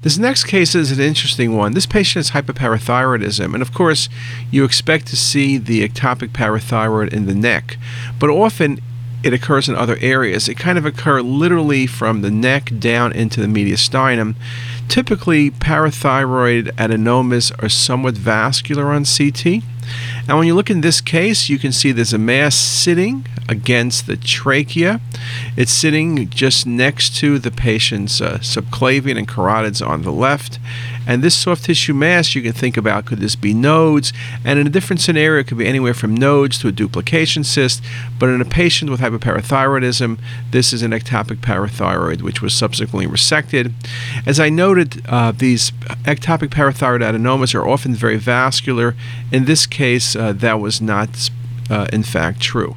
This next case is an interesting one. This patient has hyperparathyroidism, and of course, you expect to see the ectopic parathyroid in the neck, but often it occurs in other areas. It kind of occurs literally from the neck down into the mediastinum. Typically, parathyroid adenomas are somewhat vascular on CT. And when you look in this case, you can see there's a mass sitting against the trachea. It's sitting just next to the patient's uh, subclavian and carotids on the left. And this soft tissue mass, you can think about could this be nodes? And in a different scenario, it could be anywhere from nodes to a duplication cyst. But in a patient with hyperparathyroidism, this is an ectopic parathyroid, which was subsequently resected. As I noted, uh, these ectopic parathyroid adenomas are often very vascular. In this case, uh, that was not, uh, in fact, true.